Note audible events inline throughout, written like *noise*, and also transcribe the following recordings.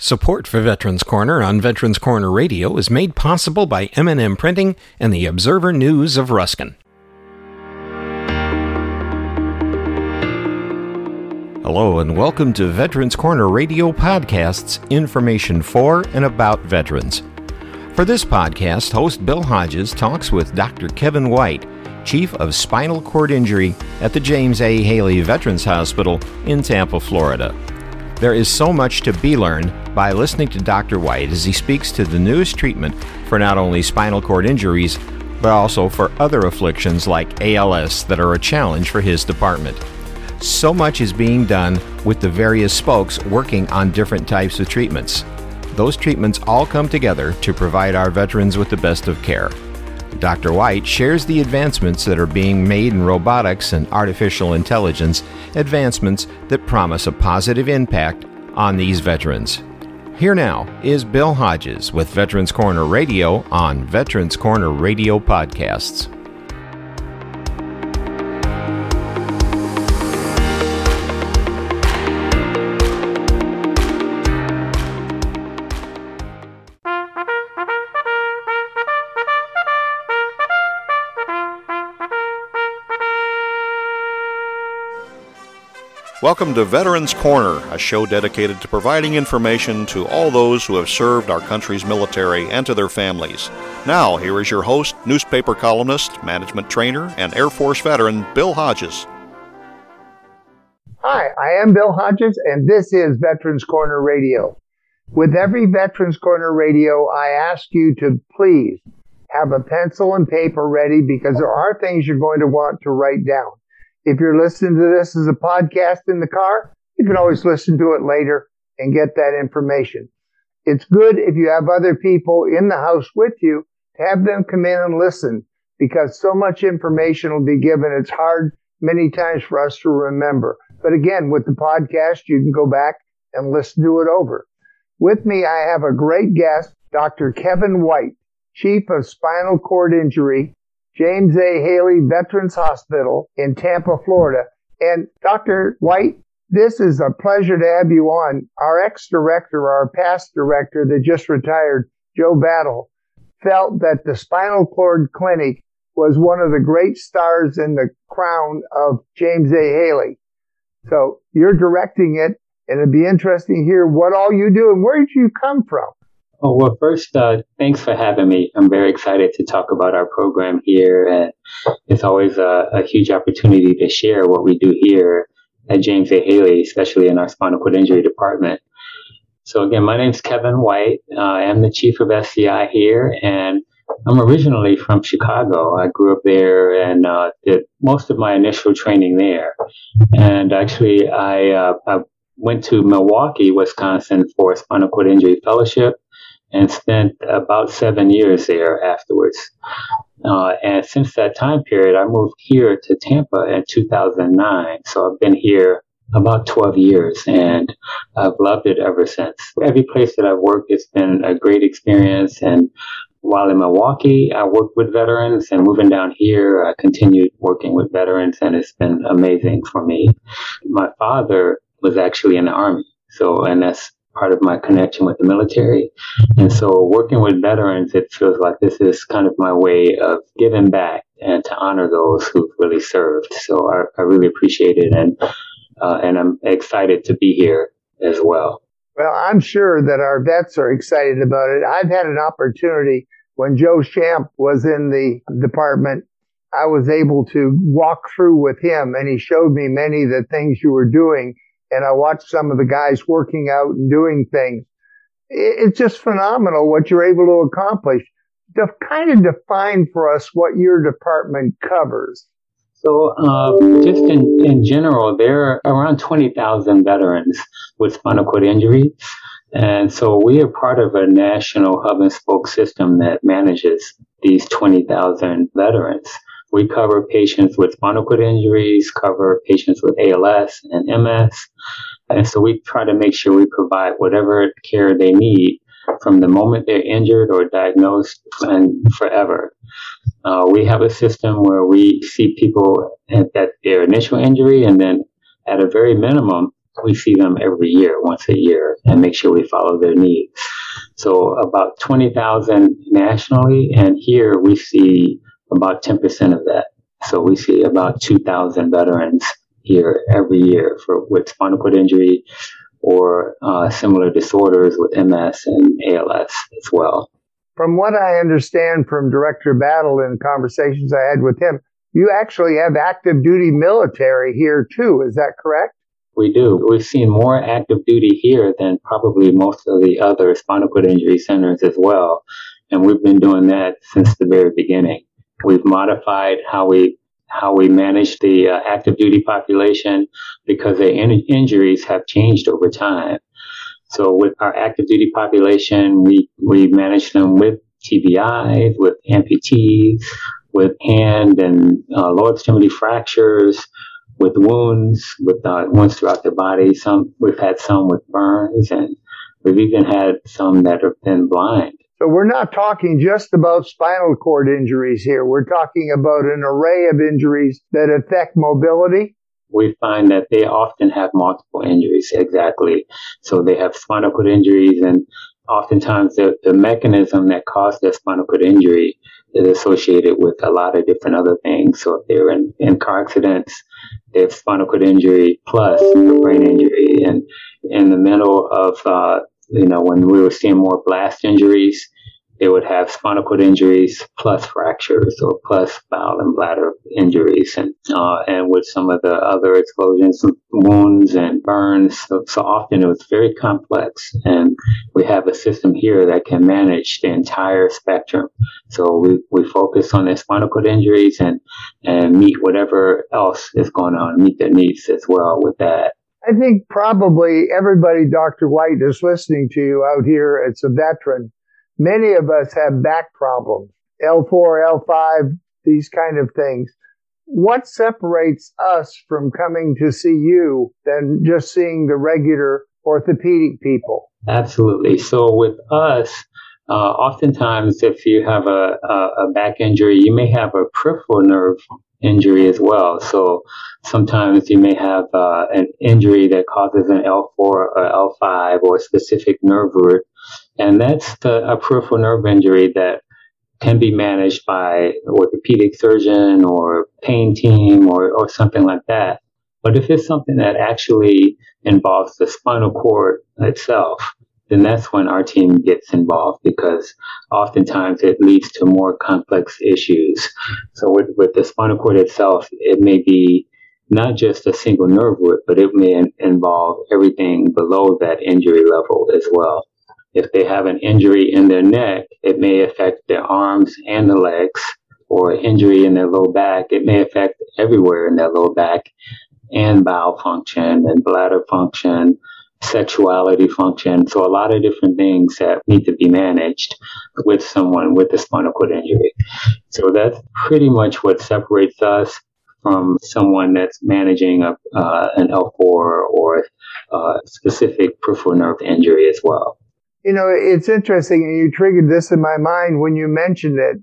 Support for Veterans Corner on Veterans Corner Radio is made possible by M&M Printing and the Observer News of Ruskin. Hello and welcome to Veterans Corner Radio Podcast's information for and about veterans. For this podcast, host Bill Hodges talks with Dr. Kevin White, Chief of Spinal Cord Injury at the James A. Haley Veterans Hospital in Tampa, Florida. There is so much to be learned by listening to Dr. White as he speaks to the newest treatment for not only spinal cord injuries, but also for other afflictions like ALS that are a challenge for his department. So much is being done with the various spokes working on different types of treatments. Those treatments all come together to provide our veterans with the best of care. Dr. White shares the advancements that are being made in robotics and artificial intelligence, advancements that promise a positive impact on these veterans. Here now is Bill Hodges with Veterans Corner Radio on Veterans Corner Radio Podcasts. Welcome to Veterans Corner, a show dedicated to providing information to all those who have served our country's military and to their families. Now, here is your host, newspaper columnist, management trainer, and Air Force veteran, Bill Hodges. Hi, I am Bill Hodges, and this is Veterans Corner Radio. With every Veterans Corner Radio, I ask you to please have a pencil and paper ready because there are things you're going to want to write down. If you're listening to this as a podcast in the car, you can always listen to it later and get that information. It's good if you have other people in the house with you to have them come in and listen because so much information will be given. It's hard many times for us to remember. But again, with the podcast, you can go back and listen to it over. With me, I have a great guest, Dr. Kevin White, Chief of Spinal Cord Injury James A. Haley Veterans Hospital in Tampa, Florida. And Dr. White, this is a pleasure to have you on. Our ex-director, our past director that just retired, Joe Battle, felt that the spinal cord clinic was one of the great stars in the crown of James A. Haley. So you're directing it, and it'd be interesting to hear what all you do and where did you come from? Oh, well, first, uh, thanks for having me. I'm very excited to talk about our program here. And it's always a, a huge opportunity to share what we do here at James A. Haley, especially in our spinal cord injury department. So again, my name is Kevin White. Uh, I am the chief of SCI here, and I'm originally from Chicago. I grew up there and uh, did most of my initial training there. And actually, I, uh, I went to Milwaukee, Wisconsin for a spinal cord injury fellowship and spent about seven years there afterwards. Uh, and since that time period, I moved here to Tampa in 2009. So I've been here about 12 years and I've loved it ever since. Every place that I've worked, it's been a great experience. And while in Milwaukee, I worked with veterans and moving down here, I continued working with veterans and it's been amazing for me. My father was actually in the army. So, and that's part of my connection with the military. And so working with veterans, it feels like this is kind of my way of giving back and to honor those who've really served. So I, I really appreciate it. And, uh, and I'm excited to be here as well. Well, I'm sure that our vets are excited about it. I've had an opportunity when Joe Champ was in the department. I was able to walk through with him and he showed me many of the things you were doing and I watched some of the guys working out and doing things. It's just phenomenal what you're able to accomplish. To kind of define for us what your department covers. So, uh, just in, in general, there are around 20,000 veterans with spinal cord injury. And so we are part of a national hub and spoke system that manages these 20,000 veterans. We cover patients with spinal cord injuries, cover patients with ALS and MS. And so we try to make sure we provide whatever care they need from the moment they're injured or diagnosed and forever. Uh, we have a system where we see people at, at their initial injury and then at a very minimum, we see them every year, once a year, and make sure we follow their needs. So about 20,000 nationally, and here we see about 10% of that. So we see about 2,000 veterans here every year for with spinal cord injury or uh, similar disorders with MS and ALS as well. From what I understand from Director Battle and conversations I had with him, you actually have active duty military here too. Is that correct? We do. We've seen more active duty here than probably most of the other spinal cord injury centers as well. And we've been doing that since the very beginning. We've modified how we how we manage the uh, active duty population because the in- injuries have changed over time. So with our active duty population, we, we manage them with TBIs, with amputees, with hand and uh, lower extremity fractures, with wounds, with uh, wounds throughout the body. Some we've had some with burns, and we've even had some that have been blind. So we're not talking just about spinal cord injuries here. We're talking about an array of injuries that affect mobility. We find that they often have multiple injuries, exactly. So they have spinal cord injuries, and oftentimes the, the mechanism that caused their spinal cord injury is associated with a lot of different other things. So if they're in, in car accidents, they have spinal cord injury plus brain injury. And in the middle of uh, you know, when we were seeing more blast injuries, they would have spinal cord injuries plus fractures or plus bowel and bladder injuries and uh, and with some of the other explosions wounds and burns. So, so, often it was very complex and we have a system here that can manage the entire spectrum. So we, we focus on the spinal cord injuries and and meet whatever else is going on meet their needs as well with that I think probably everybody, Dr. White, is listening to you out here. It's a veteran. Many of us have back problems, L4, L5, these kind of things. What separates us from coming to see you than just seeing the regular orthopedic people? Absolutely. So with us, uh, oftentimes if you have a, a, a back injury, you may have a peripheral nerve injury as well. So sometimes you may have uh, an injury that causes an L4 or L5 or a specific nerve root. And that's the, a peripheral nerve injury that can be managed by orthopedic surgeon or pain team or, or something like that. But if it's something that actually involves the spinal cord itself, then that's when our team gets involved because oftentimes it leads to more complex issues. So with, with the spinal cord itself, it may be not just a single nerve root, but it may involve everything below that injury level as well. If they have an injury in their neck, it may affect their arms and the legs, or injury in their low back, it may affect everywhere in their low back and bowel function and bladder function sexuality function. So a lot of different things that need to be managed with someone with a spinal cord injury. So that's pretty much what separates us from someone that's managing a, uh, an L4 or a uh, specific peripheral nerve injury as well. You know, it's interesting, and you triggered this in my mind when you mentioned it.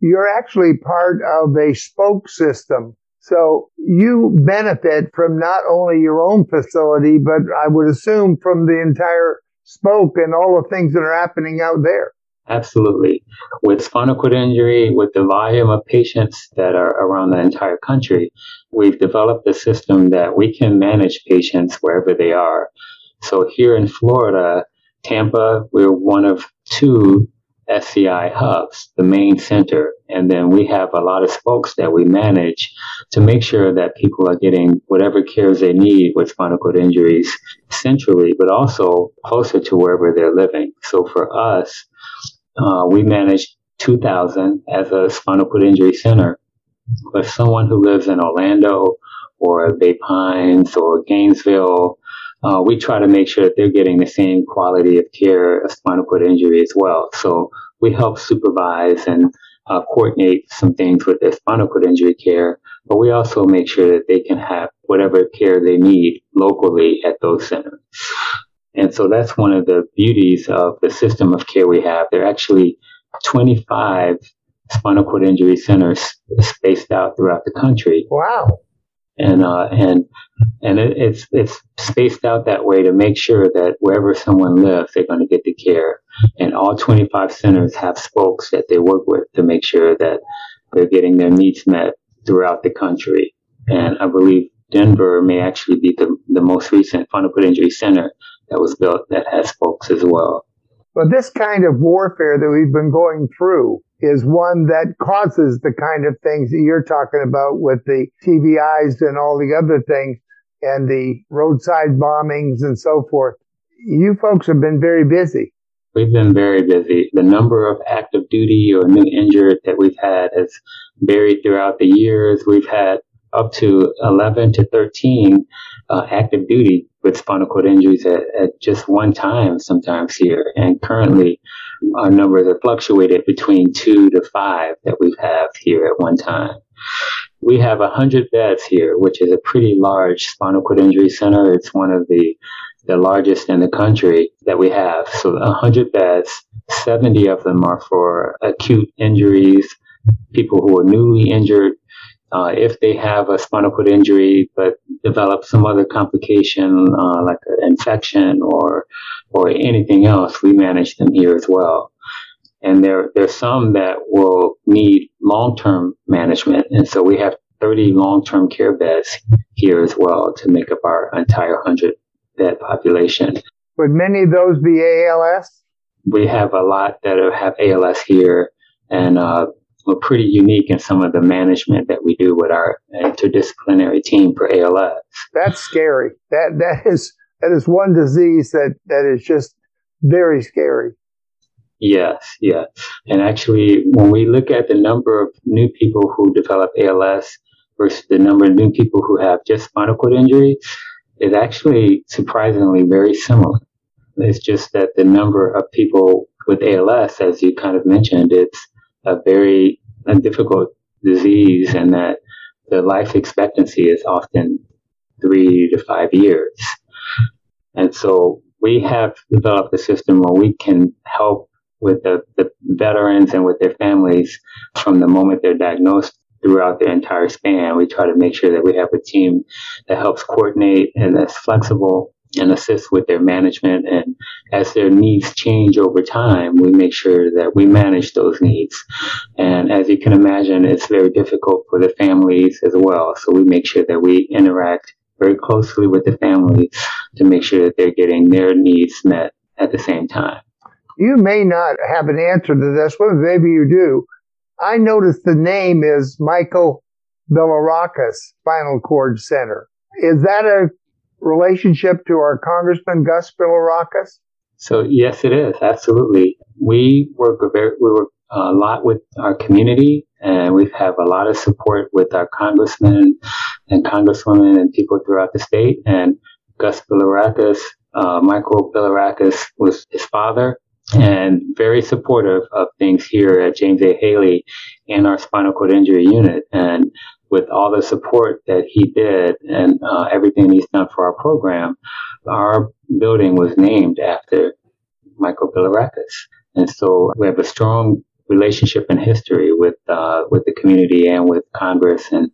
You're actually part of a spoke system so you benefit from not only your own facility, but I would assume from the entire spoke and all the things that are happening out there. Absolutely. With spinal cord injury, with the volume of patients that are around the entire country, we've developed a system that we can manage patients wherever they are. So here in Florida, Tampa, we're one of two SCI hubs, the main center. And then we have a lot of spokes that we manage to make sure that people are getting whatever cares they need with spinal cord injuries centrally, but also closer to wherever they're living. So for us, uh, we manage 2000 as a spinal cord injury center. But someone who lives in Orlando or Bay Pines or Gainesville uh, we try to make sure that they're getting the same quality of care of spinal cord injury as well. So we help supervise and uh, coordinate some things with their spinal cord injury care, but we also make sure that they can have whatever care they need locally at those centers. And so that's one of the beauties of the system of care we have. There are actually 25 spinal cord injury centers spaced out throughout the country. Wow. And uh, and and it, it's it's spaced out that way to make sure that wherever someone lives, they're going to get the care. And all 25 centers have spokes that they work with to make sure that they're getting their needs met throughout the country. And I believe Denver may actually be the, the most recent cord injury center that was built that has spokes as well. But this kind of warfare that we've been going through is one that causes the kind of things that you're talking about with the TBIs and all the other things and the roadside bombings and so forth. You folks have been very busy. We've been very busy. The number of active duty or new injured that we've had has varied throughout the years. We've had up to 11 to 13 uh, active duty with spinal cord injuries at, at, just one time sometimes here. And currently, our numbers have fluctuated between two to five that we have here at one time. We have 100 beds here, which is a pretty large spinal cord injury center. It's one of the, the largest in the country that we have. So 100 beds, 70 of them are for acute injuries, people who are newly injured, uh, if they have a spinal cord injury but develop some other complication uh, like an infection or or anything else, we manage them here as well. And there there's some that will need long term management, and so we have 30 long term care beds here as well to make up our entire 100 bed population. Would many of those be ALS? We have a lot that have ALS here, and uh, we're pretty unique in some of the management that we do with our interdisciplinary team for ALS. That's scary. That that is that is one disease that that is just very scary. Yes, yeah. And actually, when we look at the number of new people who develop ALS versus the number of new people who have just spinal cord injury, is actually surprisingly very similar. It's just that the number of people with ALS, as you kind of mentioned, it's a very a difficult disease and that the life expectancy is often three to five years. And so we have developed a system where we can help with the, the veterans and with their families from the moment they're diagnosed throughout their entire span. We try to make sure that we have a team that helps coordinate and that's flexible and assist with their management. And as their needs change over time, we make sure that we manage those needs. And as you can imagine, it's very difficult for the families as well. So we make sure that we interact very closely with the family to make sure that they're getting their needs met at the same time. You may not have an answer to this, but maybe you do. I noticed the name is Michael Bilirakis Spinal Cord Center. Is that a relationship to our Congressman Gus Bilirakis? So yes, it is absolutely. We work very, we work a lot with our community, and we have a lot of support with our congressmen and congresswomen and people throughout the state. And Gus Bilirakis, uh, Michael Bilirakis was his father, and very supportive of things here at James A. Haley and our spinal cord injury unit. And with all the support that he did and uh, everything he's done for our program, our building was named after Michael Bilirakis. And so we have a strong relationship and history with uh, with the community and with Congress, and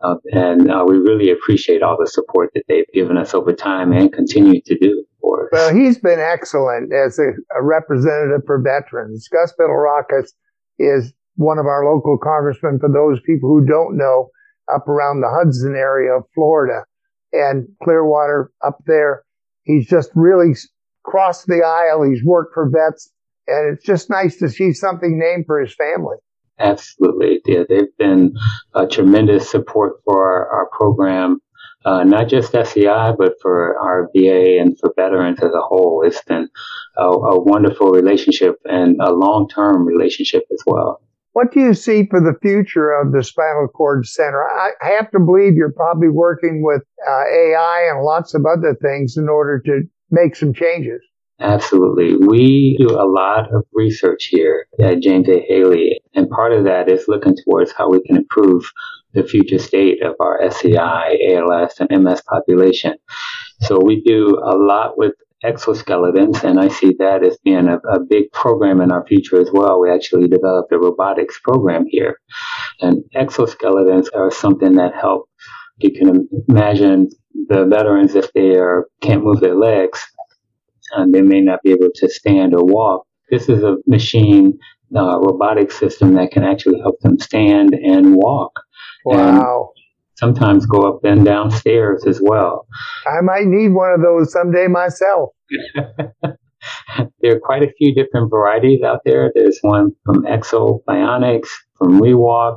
uh, and uh, we really appreciate all the support that they've given us over time and continue to do for us. Well, he's been excellent as a, a representative for veterans. Gus Bilirakis is one of our local congressmen. For those people who don't know, up around the Hudson area of Florida and Clearwater up there. He's just really crossed the aisle. He's worked for vets and it's just nice to see something named for his family. Absolutely. Yeah, they've been a tremendous support for our, our program, uh, not just SCI, but for our VA and for veterans as a whole. It's been a, a wonderful relationship and a long term relationship as well. What do you see for the future of the spinal cord center? I have to believe you're probably working with uh, AI and lots of other things in order to make some changes. Absolutely. We do a lot of research here at James A. Haley, and part of that is looking towards how we can improve the future state of our SCI, ALS, and MS population. So we do a lot with exoskeletons, and I see that as being a, a, big program in our future as well. We actually developed a robotics program here, and exoskeletons are something that help You can imagine the veterans, if they are, can't move their legs, and they may not be able to stand or walk. This is a machine, uh, robotic system that can actually help them stand and walk. Wow. And sometimes go up and down stairs as well. I might need one of those someday myself. *laughs* there are quite a few different varieties out there. There's one from Ekso Bionics, from Rewalk,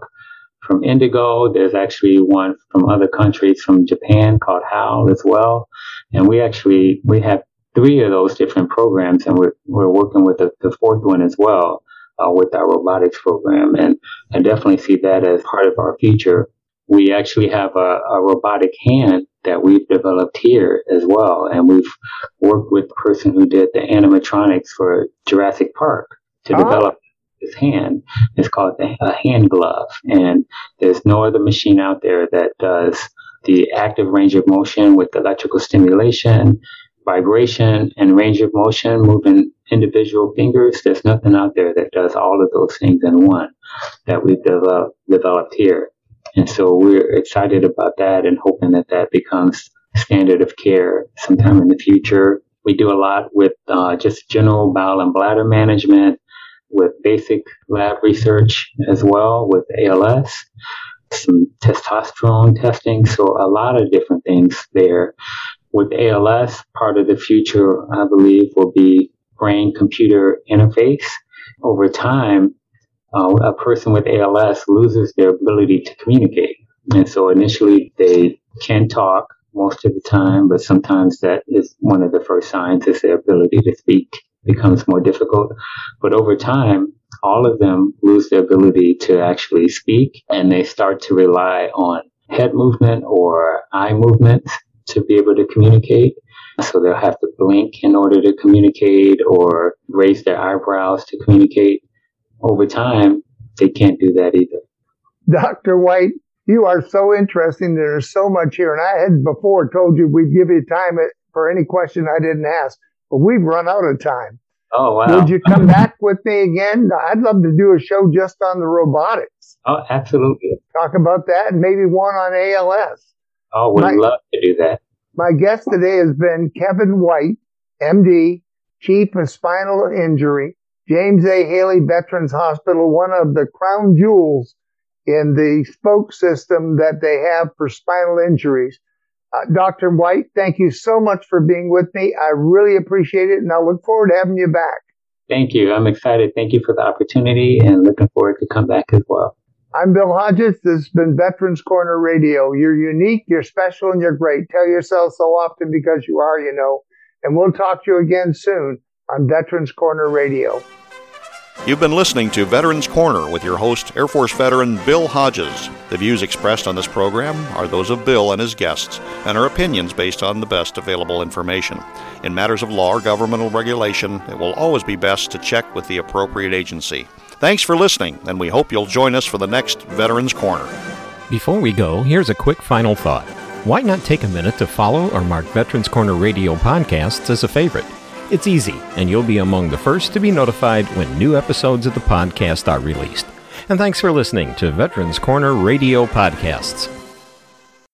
from Indego. There's actually one from other countries, from Japan called HAL as well. And we actually, we have three of those different programs and we're, we're working with the, the fourth one as well. Uh, with our robotics program, and I definitely see that as part of our future. We actually have a, a robotic hand that we've developed here as well, and we've worked with the person who did the animatronics for Jurassic Park to oh. develop this hand. It's called a hand glove, and there's no other machine out there that does the active range of motion with electrical stimulation, vibration, and range of motion, moving individual fingers. There's nothing out there that does all of those things in one that we've developed, developed here. And so we're excited about that and hoping that that becomes standard of care sometime in the future. We do a lot with uh, just general bowel and bladder management, with basic lab research as well with ALS, some testosterone testing. So a lot of different things there. With ALS, part of the future, I believe, will be brain computer interface. Over time, uh, a person with ALS loses their ability to communicate. And so initially they can talk most of the time, but sometimes that is one of the first signs is their ability to speak becomes more difficult. But over time, all of them lose their ability to actually speak and they start to rely on head movement or eye movement to be able to communicate. So they'll have to blink in order to communicate or raise their eyebrows to communicate. Over time, they can't do that either. Dr. White, you are so interesting. There's so much here. And I had before told you we'd give you time for any question I didn't ask but we've run out of time. Oh, wow. Would you come back with me again? I'd love to do a show just on the robotics. Oh, absolutely. Talk about that and maybe one on ALS. Oh, would love to do that. My guest today has been Kevin White, MD, Chief of Spinal Injury, James A. Haley Veterans Hospital, one of the crown jewels in the spoke system that they have for spinal injuries. Uh, Dr. White, thank you so much for being with me. I really appreciate it, and I look forward to having you back. Thank you. I'm excited. Thank you for the opportunity, and looking forward to come back as well. I'm Bill Hodges. This has been Veterans Corner Radio. You're unique, you're special, and you're great. Tell yourself so often because you are, you know. And we'll talk to you again soon on Veterans Corner Radio. You've been listening to Veterans Corner with your host, Air Force veteran Bill Hodges. The views expressed on this program are those of Bill and his guests and are opinions based on the best available information. In matters of law or governmental regulation, it will always be best to check with the appropriate agency. Thanks for listening, and we hope you'll join us for the next Veterans Corner. Before we go, here's a quick final thought. Why not take a minute to follow or mark Veterans Corner Radio podcasts as a favorite? It's easy, and you'll be among the first to be notified when new episodes of the podcast are released. And thanks for listening to Veterans Corner Radio Podcasts.